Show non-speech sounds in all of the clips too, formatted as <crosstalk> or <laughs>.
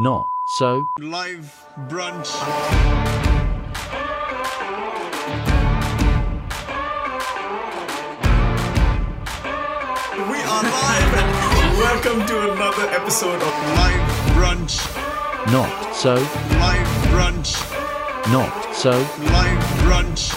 Not so. Live brunch. We are live. Welcome to another episode of Live Brunch. Not so. Live Brunch. Not so. Live Brunch.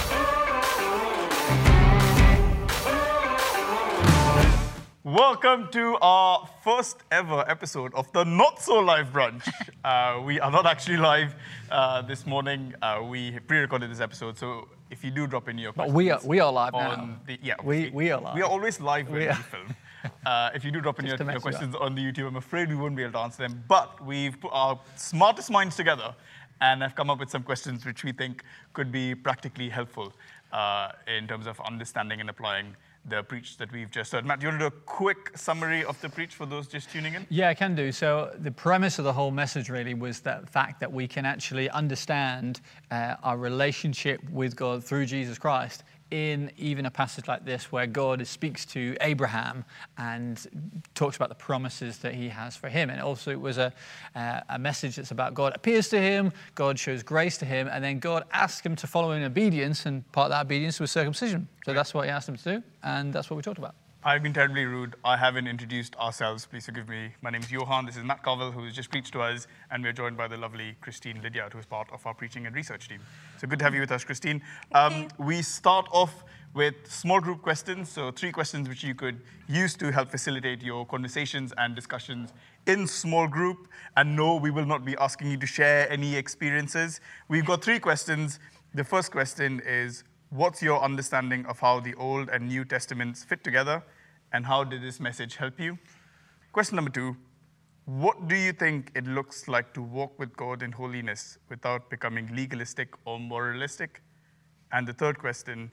Welcome to our first ever episode of the Not So Live Brunch. <laughs> Uh, we are not actually live uh, this morning. Uh, we pre-recorded this episode, so if you do drop in your But questions, we are we are live on now. the yeah We- we are live. We are always live when We we, film. Uh, if you do drop in your, your questions on the YouTube, I'm afraid we won't be able to answer them. But we've put our smartest minds together and have come up with some questions which we think could be practically helpful uh, in terms of understanding and applying the preach that we've just heard. Matt, do you want to do a quick summary of the preach for those just tuning in? Yeah, I can do. So the premise of the whole message really was that fact that we can actually understand uh, our relationship with God through Jesus Christ in even a passage like this where God speaks to Abraham and talks about the promises that he has for him. And also it was a, uh, a message that's about God appears to him, God shows grace to him, and then God asks him to follow in obedience, and part of that obedience was circumcision. So that's what he asked him to do, and that's what we talked about. I've been terribly rude. I haven't introduced ourselves. Please forgive me. My name is Johan. This is Matt Covell, who has just preached to us, and we're joined by the lovely Christine Lydiard, who is part of our preaching and research team. So good to have you with us, Christine. Um, we start off with small group questions. So three questions which you could use to help facilitate your conversations and discussions in small group. And no, we will not be asking you to share any experiences. We've got three questions. The first question is, What's your understanding of how the Old and New Testaments fit together, and how did this message help you? Question number two What do you think it looks like to walk with God in holiness without becoming legalistic or moralistic? And the third question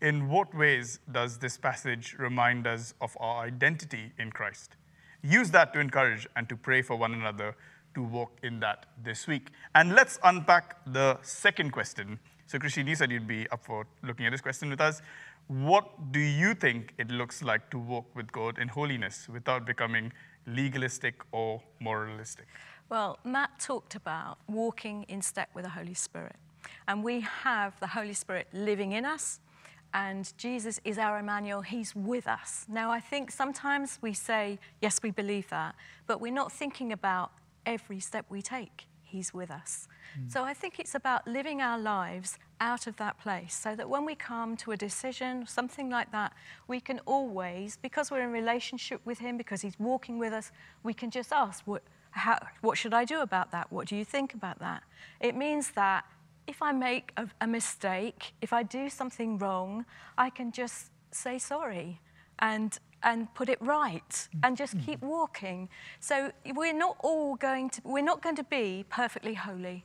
In what ways does this passage remind us of our identity in Christ? Use that to encourage and to pray for one another to walk in that this week. And let's unpack the second question. So, Christine, you said you'd be up for looking at this question with us. What do you think it looks like to walk with God in holiness without becoming legalistic or moralistic? Well, Matt talked about walking in step with the Holy Spirit. And we have the Holy Spirit living in us, and Jesus is our Emmanuel. He's with us. Now, I think sometimes we say, yes, we believe that, but we're not thinking about every step we take. He's with us. Hmm. So I think it's about living our lives out of that place so that when we come to a decision, something like that, we can always, because we're in relationship with Him, because He's walking with us, we can just ask, what, how, what should I do about that? What do you think about that? It means that if I make a, a mistake, if I do something wrong, I can just say sorry and and put it right and just mm-hmm. keep walking. So we're not all going to we're not going to be perfectly holy.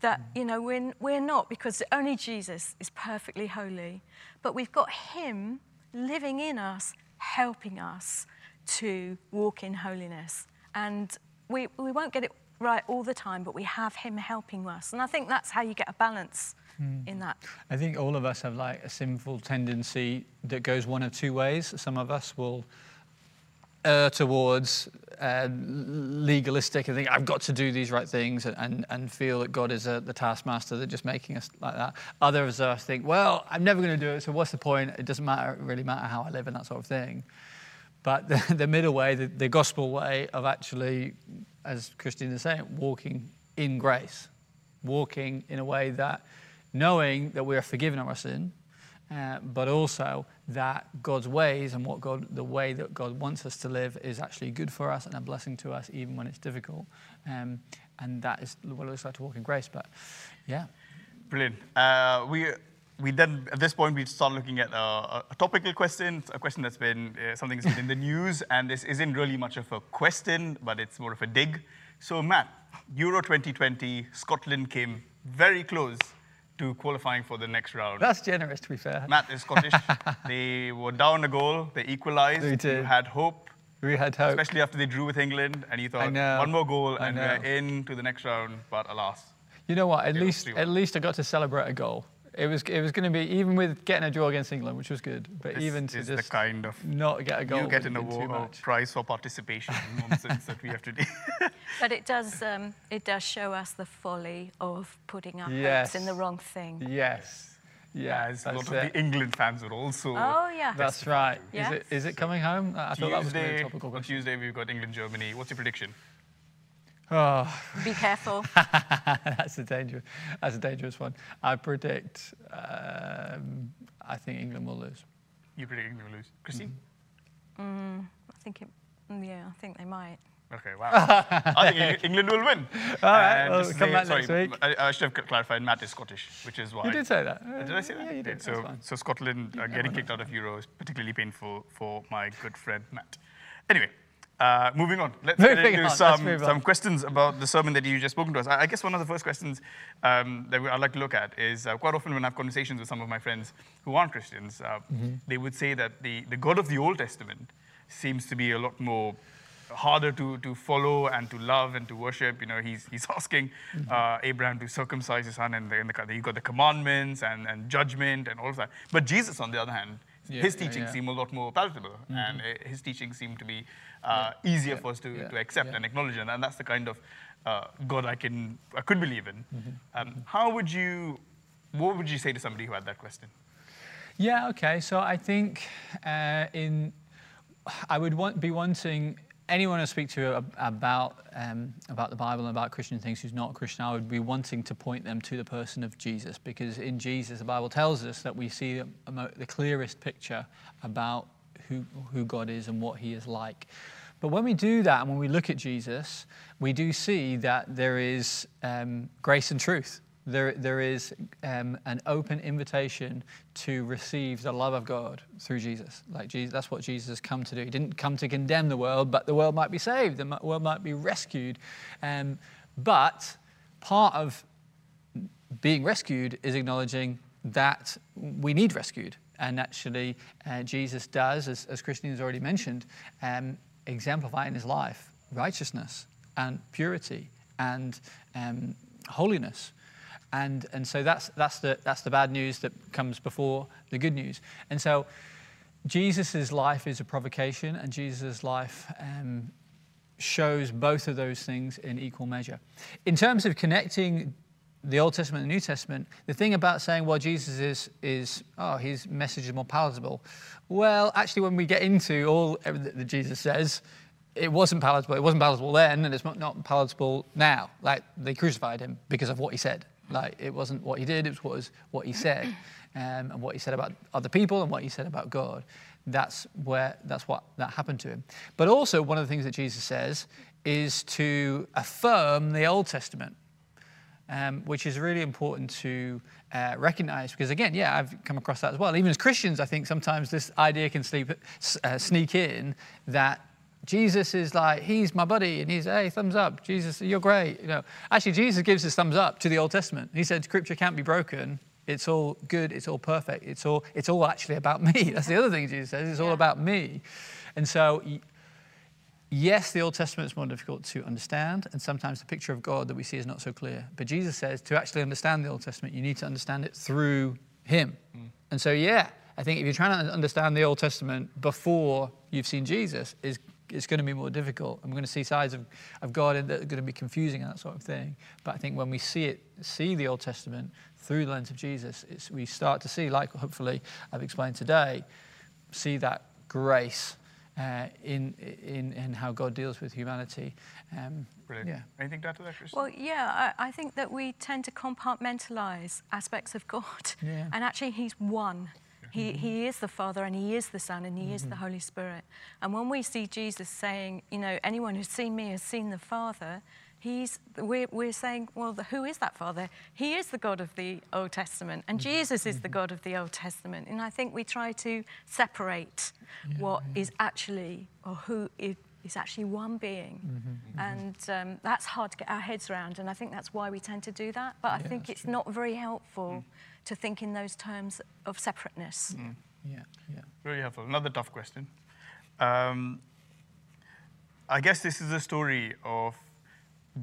That mm. you know we're, we're not because only Jesus is perfectly holy. But we've got him living in us, helping us to walk in holiness. And we, we won't get it right all the time, but we have him helping us. And I think that's how you get a balance in that. I think all of us have like a sinful tendency that goes one of two ways. Some of us will err towards uh, legalistic and think I've got to do these right things and, and, and feel that God is a, the taskmaster that just making us like that. Others of us think, well, I'm never going to do it, so what's the point? It doesn't matter really matter how I live and that sort of thing. But <laughs> the, the middle way, the, the gospel way of actually, as Christine is saying, walking in grace, walking in a way that knowing that we are forgiven of our sin, uh, but also that God's ways and what God, the way that God wants us to live is actually good for us and a blessing to us, even when it's difficult. Um, and that is what it looks like to walk in grace. But yeah. Brilliant. Uh, we we then at this point we start looking at a, a topical question, a question that's been uh, something that's been in the <laughs> news, and this isn't really much of a question, but it's more of a dig. So Matt, Euro 2020, Scotland came very close to qualifying for the next round. That's generous, to be fair. Matt is Scottish. <laughs> they were down a goal. They equalised. You did. had hope, We had hope. especially after they drew with England, and you thought one more goal I and know. we're in to the next round. But alas, You know what? At least, at least I got to celebrate a goal. It was it was going to be even with getting a draw against England, which was good, but This even to is the just kind of not get a goal. you get would an have been too award, a much. prize for participation nonsense that we have to do. <laughs> But it does, um, it does show us the folly of putting our hopes Yes. in the wrong thing. Yes. Yeah. As a lot of it. the England fans would also. Oh, yeah. That's right. Yeah. Is it is it coming home? I thought that was going to a topical question. Tuesday we've got England Germany. What's your prediction? Oh, Be careful. <laughs> that's a dangerous that's a dangerous one. I predict. Um, I think England will lose. You predict England will lose. Christine? Mm-hmm. I think it, yeah, I think they might. Okay, wow. I think <laughs> England will win. All right, And well, just to come say- back sorry, next week. I, I should have clarified. Matt is Scottish, which is why. You did say that. Uh, Did I say that? Yeah, you did. So, so Scotland uh, getting kicked out of Euro is particularly painful for my good friend Matt. Anyway, uh, moving on. Let's get into on, some, on. some questions about the sermon that you just spoken to us. I, I guess one of the first questions um, that we, I'd like to look at is uh, quite often when I have conversations with some of my friends who aren't Christians, uh, Mm-hmm. they would say that the, the God of the Old Testament seems to be a lot more harder to, to follow and to love and to worship. You know, he's, he's <laughs> asking Mm-hmm. uh, Abraham to circumcise his son, and, the, and the, you got the commandments and, and judgment and all of that. But Jesus, on the other hand, Yeah, his teachings yeah. Mm-hmm. seem a lot more palatable, and uh, his teachings seem to be uh, easier for us to, to accept and acknowledge, and, and that's the kind of uh, God I can I could believe in. Mm-hmm. Um, how would you, what would you say to somebody who had that question? Yeah, okay. So I think uh, in I would want, be wanting anyone I speak to ab- about um, about the Bible and about Christian things who's not Christian. I would be wanting to point them to the person of Jesus because in Jesus the Bible tells us that we see the clearest picture about who who God is and what He is like. But when we do that and when we look at Jesus, we do see that there is um, grace and truth. There, there is um, an open invitation to receive the love of God through Jesus. Like Jesus, that's what Jesus has come to do. He didn't come to condemn the world, but the world might be saved, the world might be rescued. Um, but part of being rescued is acknowledging that we need rescued. And actually, uh, Jesus does, as, as Christine has already mentioned, um, exemplify in his life righteousness and purity and um, holiness. And, and so that's, that's, the, that's the bad news that comes before the good news. And so Jesus' life is a provocation, and Jesus' life um, shows both of those things in equal measure. In terms of connecting the Old Testament and the New Testament, the thing about saying, well, Jesus is, is oh, his message is more palatable. Well, actually, when we get into all that Jesus says, it wasn't palatable. It wasn't palatable then, and it's not, not palatable now. Like, they crucified him because of what he said. Like, it wasn't what he did, it was what he said, <clears throat> um, and what he said about other people and what he said about God. That's where, that's what that happened to him. But also, one of the things that Jesus says is to affirm the Old Testament um, which is really important to uh, recognize because again yeah i've come across that as well even as christians i think sometimes this idea can sleep, uh, sneak in that jesus is like he's my buddy and he's hey thumbs up. Jesus you're great you know. Actually jesus gives his thumbs up to the old testament. He said scripture can't be broken. It's all good. It's all perfect. It's all it's all actually about me. <laughs> That's the other thing jesus says. It's all about me. And so Yes, the Old Testament is more difficult to understand, and sometimes the picture of God that we see is not so clear. But Jesus says to actually understand the Old Testament, you need to understand it through Him. Mm. And so, yeah, I think if you're trying to understand the Old Testament before you've seen Jesus, is it's going to be more difficult. And we're going to see sides of, of God that are going to be confusing and that sort of thing. But I think when we see it, see the Old Testament through the lens of Jesus, it's, we start to see, like hopefully I've explained today, see that grace uh, in, in, in how God deals with humanity. Um, Brilliant. yeah. Anything to add to that, Christine? Well, yeah, I, I think that we tend to compartmentalize aspects of God. Yeah. And actually, He's one. He, mm-hmm. he is the Father and He is the Son and He is the mm-hmm. Holy Spirit. And when we see Jesus saying, you know, anyone who's seen me has seen the Father, He's, we're, we're saying, well, the, who is that Father? He is the God of the Old Testament, and mm-hmm. Jesus is the God of the Old Testament. And I think we try to separate what is actually, or who is, is actually one being. And um, that's hard to get our heads around, and I think that's why we tend to do that. But I Yeah, think it's true. not very helpful to think in those terms of separateness. Yeah, yeah. Really helpful. Another tough question. Um, I guess this is a story of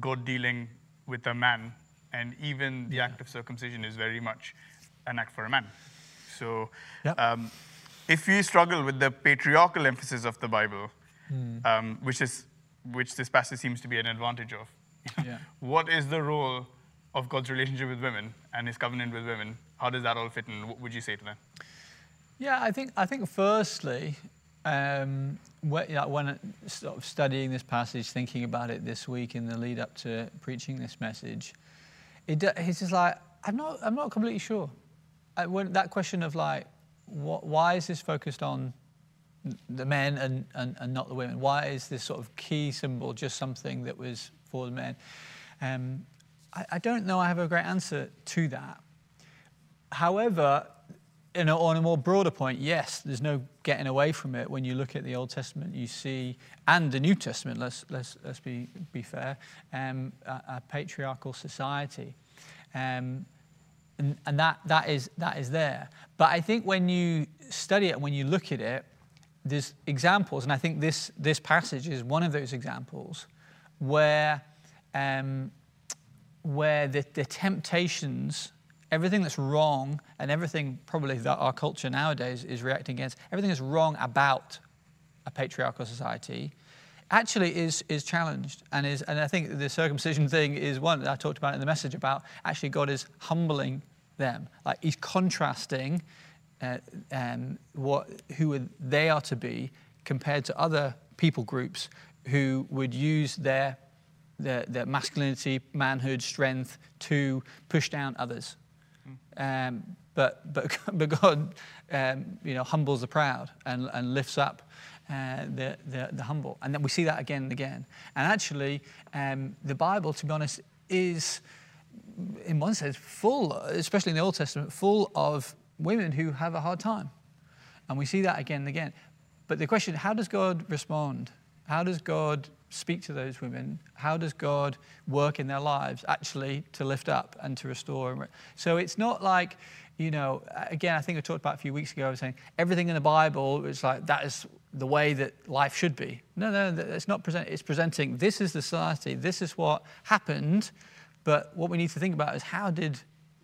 God dealing with a man, and even the act of circumcision is very much an act for a man. So, Yep. um, if you struggle with the patriarchal emphasis of the Bible, Hmm. um, which is which this passage seems to be an advantage of, <laughs> Yeah. what is the role of God's relationship with women and His covenant with women? How does that all fit in? What would you say to that? Yeah, I think I think firstly, um, when, you know, when sort of studying this passage, thinking about it this week in the lead up to preaching this message, it, it's just like I'm not I'm not completely sure. I, when, that question of like, what, why is this focused on the men and, and, and not the women? Why is this sort of key symbol just something that was for the men? Um, I, I don't know. I have a great answer to that. However, in a, on a more broader point, yes, there's no getting away from it. When you look at the Old Testament, you see, and the New Testament, let's, let's, let's be, be fair, um, a, a patriarchal society. Um, and, and that, that, is, that is there. But I think when you study it when you look at it, there's examples, and I think this, this passage is one of those examples where, um, where the, the temptations, everything that's wrong, and everything probably that our culture nowadays is reacting against, everything that's wrong about a patriarchal society actually is, is challenged. And, is, and I think the circumcision thing is one that I talked about in the message about actually God is humbling them. Like he's contrasting uh, um, what, who they are to be compared to other people groups who would use their, their, their masculinity, manhood, strength to push down others. Um, but, but, <laughs> but God um, you know, humbles the proud and, and lifts up uh, the, the, the humble. And then we see that again and again. And actually, um, the Bible, to be honest, is, in one sense, full, especially in the Old Testament, full of women who have a hard time. And we see that again and again. But the question, how does God respond? How does God speak to those women? How does God work in their lives actually to lift up and to restore? So it's not like, you know, again, I think I talked about a few weeks ago, I was saying everything in the Bible is like that is the way that life should be. No, no, it's not present. It's presenting this is the society, this is what happened, but what we need to think about is how did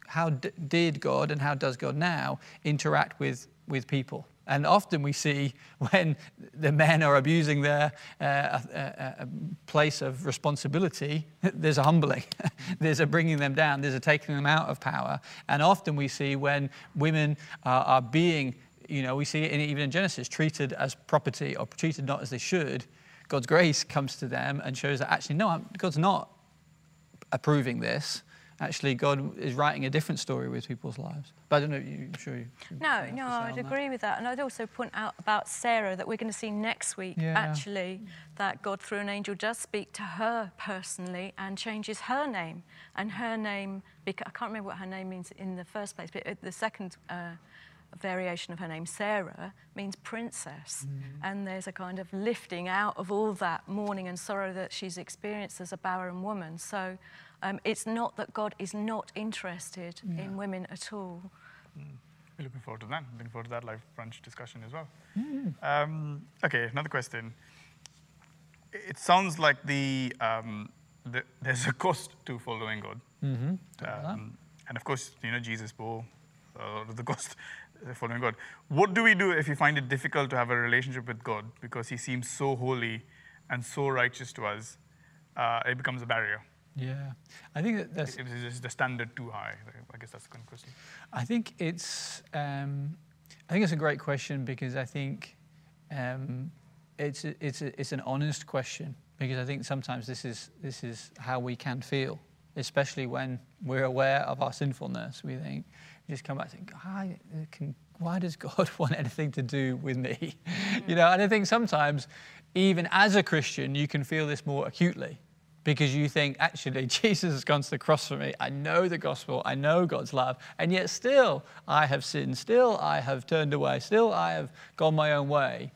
how did God and how does God now interact with with people? And often we see <laughs> when the men are abusing their uh, a, a place of responsibility, <laughs> there's a humbling, <laughs> there's a bringing them down, there's a taking them out of power. And often we see when women are, being, you know, we see in, even in Genesis, treated as property or treated not as they should. God's grace comes to them and shows that actually, no, God's not approving this actually God is writing a different story with people's lives. But I don't know, you, I'm sure you. No, no, I'd agree that. with that. And I'd also point out about Sarah that we're going to see next week, Yeah. actually, that God through an angel does speak to her personally and changes her name. And her name, I can't remember what her name means in the first place, but uh, the second uh, variation of her name, Sarah, means princess. And there's a kind of lifting out of all that mourning and sorrow that she's experienced as a barren woman. So um, it's not that God is not interested in women at all. We're looking forward to that. Looking forward to that live brunch discussion as well. Um, okay, another question. It sounds like the, um, the there's a cost to following God, um, and of course, you know Jesus bore uh, the cost of following God. What do we do if we find it difficult to have a relationship with God because He seems so holy and so righteous to us? Uh, it becomes a barrier. Yeah, I think that that's. Is is the standard too high? I guess that's the kind of question. I think it's. Um, I think it's a great question because I think um, it's a, it's a, it's an honest question because I think sometimes this is this is how we can feel, especially when we're aware of our sinfulness. We think we just come back and think, can, why does God <laughs> want anything to do with me? <laughs> you know, and I think sometimes, even as a Christian, you can feel this more acutely because you think, actually, <laughs> Jesus has gone to the cross for me. I know the gospel. I know God's love. And yet, still, I have sinned. Still, I have turned away. Still, I have gone my own way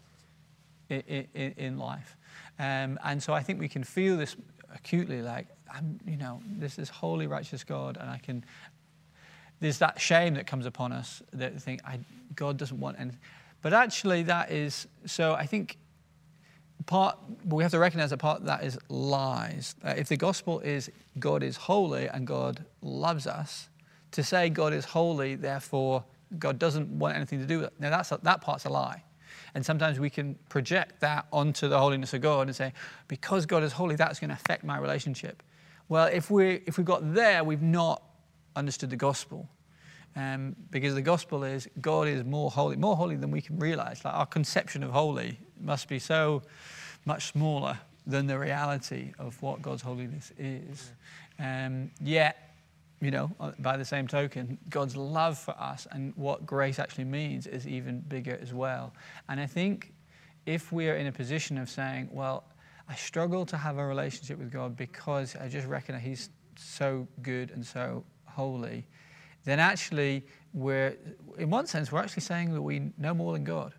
in, in, in life. Um, and so I think we can feel this acutely like, I'm, you know, this is holy, righteous God, and I can. There's that shame that comes upon us that think, I, God doesn't want anything. But actually, that is, so I think part we have to recognize that part that is lies Uh, if the gospel is god is holy and god loves us to say God is holy, therefore God doesn't want anything to do with it. Now that's a, that part's a lie. And sometimes we can project that onto the holiness of God and say, because God is holy, that's going to affect my relationship. Well, if we if we got there, we've not understood the gospel. Um, because the gospel is God is more holy, more holy than we can realize. Like our conception of holy must be so much smaller than the reality of what God's holiness is. Um, yet, you know, uh, by the same token, God's love for us and what grace actually means is even bigger as well. And I think if we are in a position of saying, well, I struggle to have a relationship with God because I just reckon that He's so good and so holy, then actually we're, in one sense, we're actually saying that we know more than God.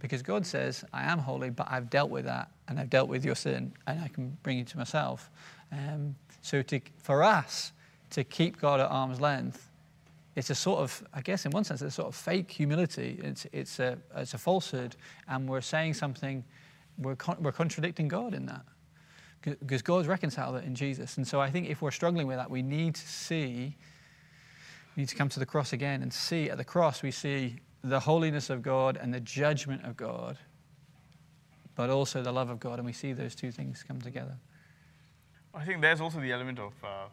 Because God says, I am holy, but I've dealt with that and I've dealt with your sin and I can bring you to myself. Um, so to, for us to keep God at arm's length, it's a sort of, I guess, in one sense, it's a sort of fake humility. It's, it's, a, it's a falsehood, and we're saying something, we're, con- we're contradicting God in that. Because God's reconciled it in Jesus. And so I think if we're struggling with that, we need to see, we need to come to the cross again and see at the cross, we see the holiness of God and the judgment of God, but also the love of God. And we see those two things come together. I think there's also the element of uh,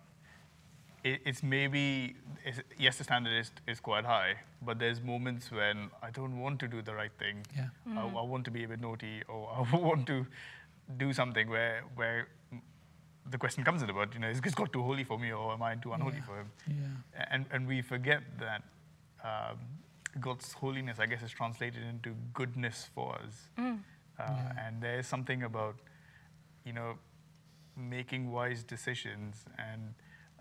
it, it's maybe, it's, yes, the standard is, is quite high, but there's moments when I don't want to do the right thing. Yeah. I, I want to be a bit naughty or <laughs> I want to do something where, where the question comes in about, you know, is God too holy for me or am I too unholy Yeah. for him? Yeah. And, and we forget that um, God's holiness, I guess, is translated into goodness for us. Uh, And there's something about, you know, making wise decisions and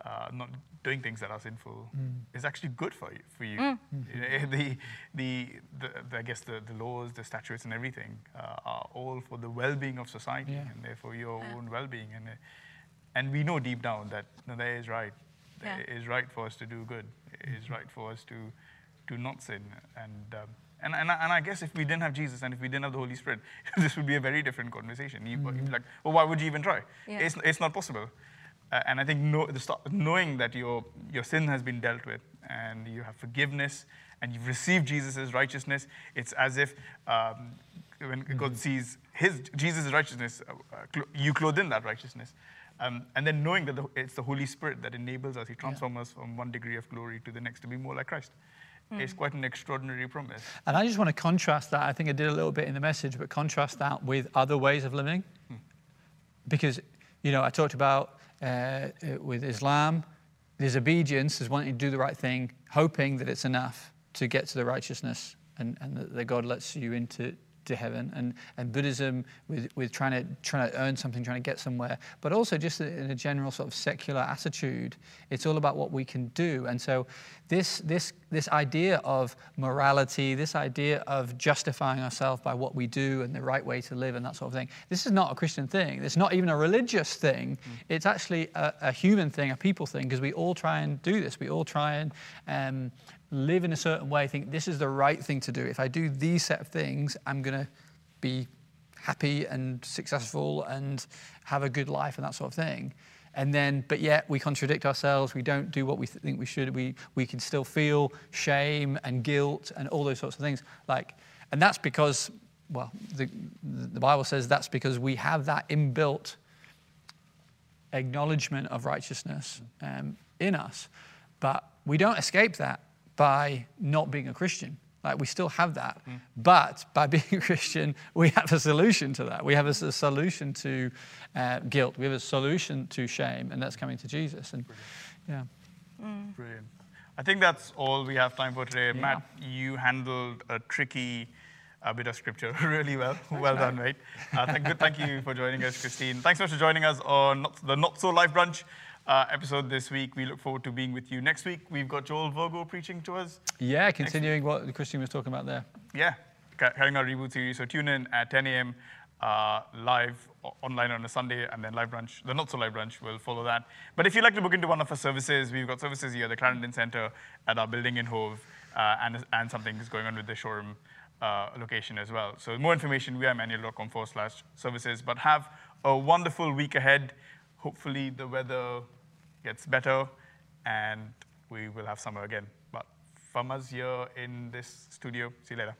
uh, not doing things that are sinful is actually good for you. For you, You know, <laughs> the, the, the, the, I guess the, the laws, the statutes, and everything uh, are all for the well-being of society Yeah. and therefore your own well-being. And uh, and we know deep down that no, that is right. Yeah. It is right for us to do good. It is right for us to to not sin. And um, and, and, I, and I guess if we didn't have Jesus and if we didn't have the Holy Spirit, <laughs> this would be a very different conversation. You, You'd be like, well, why would you even try? Yeah. It's, it's not possible. Uh, and I think know, the start, knowing that your, your sin has been dealt with and you have forgiveness and you've received Jesus' righteousness, it's as if um, when God sees his, Jesus' righteousness, uh, uh, clo- you clothe in that righteousness. Um, and then knowing that the, it's the Holy Spirit that enables us, He transforms us from one degree of glory to the next to be more like Christ. It's quite an extraordinary promise. And I just want to contrast that. I think I did a little bit in the message, but contrast that with other ways of living. Because, you know, I talked about uh, uh, with Islam, there's obedience, there's wanting to do the right thing, hoping that it's enough to get to the righteousness and, and that God lets you into to heaven. And, and Buddhism with, with trying, to, trying to earn something, trying to get somewhere. But also just in a general sort of secular attitude, it's all about what we can do. And so this, this, this idea of morality, this idea of justifying ourselves by what we do and the right way to live and that sort of thing, this is not a Christian thing. It's not even a religious thing. It's actually a, a human thing, a people thing, because we all try and do this. We all try and um, live in a certain way, think this is the right thing to do. If I do these set of things, I'm going to be happy and successful and have a good life and that sort of thing. And then, but yet we contradict ourselves. We don't do what we th- think we should. We, we can still feel shame and guilt and all those sorts of things. Like, and that's because, well, the, the Bible says that's because we have that inbuilt acknowledgement of righteousness um, in us. But we don't escape that by not being a Christian. Like we still have that. But by <laughs> being a Christian, we have a solution to that. We have a solution to uh, guilt. We have a solution to shame, and that's coming to Jesus. And yeah. Brilliant. I think that's all we have time for today. Matt, you handled a tricky uh, bit of scripture <laughs> really well. well done, mate. Uh, thank, good, thank you <laughs> for joining us, Christine. Thanks so much for joining us on Not- the Not So Live Brunch uh, episode this week. We look forward to being with you next week. We've got Joel Virgo preaching to us. Yeah, continuing what Christine was talking about there. Yeah, ca- carrying our reboot series. So tune in at 10 a.m. Uh, live online on a Sunday, and then live brunch. The not so live brunch will follow that. But if you'd like to book into one of our services, we've got services here at the Clarendon Centre at our building in Hove, uh, and, and something is going on with the showroom uh, location as well. So more information, we are manual.com forward slash services. But have a wonderful week ahead. Hopefully the weather gets better, and we will have summer again. But from us here in this studio, see you later.